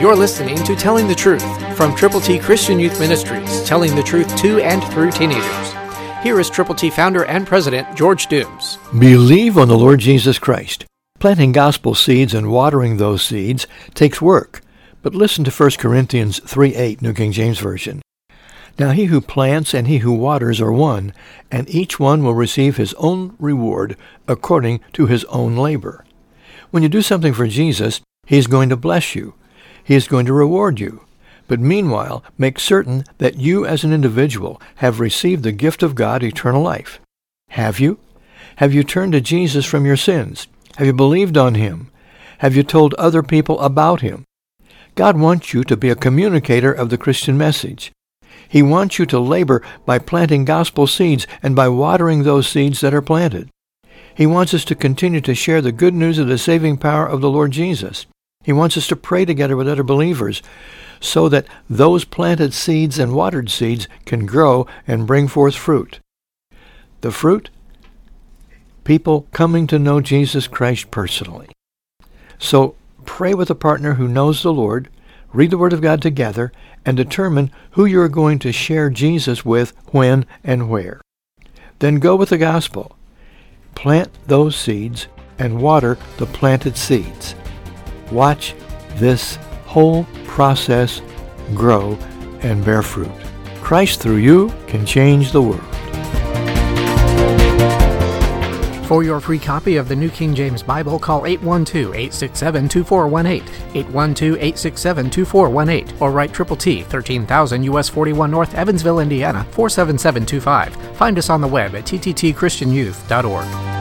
You're listening to Telling the Truth from Triple T Christian Youth Ministries, telling the truth to and through teenagers. Here is Triple T founder and president George Dooms. Believe on the Lord Jesus Christ. Planting gospel seeds and watering those seeds takes work. But listen to 1 Corinthians 3 8, New King James Version. Now he who plants and he who waters are one, and each one will receive his own reward according to his own labor. When you do something for Jesus, he is going to bless you. He is going to reward you. But meanwhile, make certain that you as an individual have received the gift of God, eternal life. Have you? Have you turned to Jesus from your sins? Have you believed on him? Have you told other people about him? God wants you to be a communicator of the Christian message. He wants you to labor by planting gospel seeds and by watering those seeds that are planted. He wants us to continue to share the good news of the saving power of the Lord Jesus. He wants us to pray together with other believers so that those planted seeds and watered seeds can grow and bring forth fruit. The fruit? People coming to know Jesus Christ personally. So pray with a partner who knows the Lord, read the Word of God together, and determine who you are going to share Jesus with, when, and where. Then go with the gospel. Plant those seeds and water the planted seeds. Watch this whole process grow and bear fruit. Christ through you can change the world. For your free copy of the New King James Bible, call 812-867-2418, 812-867-2418, or write Triple T, 13000 US 41 North, Evansville, Indiana, 47725. Find us on the web at tttchristianyouth.org.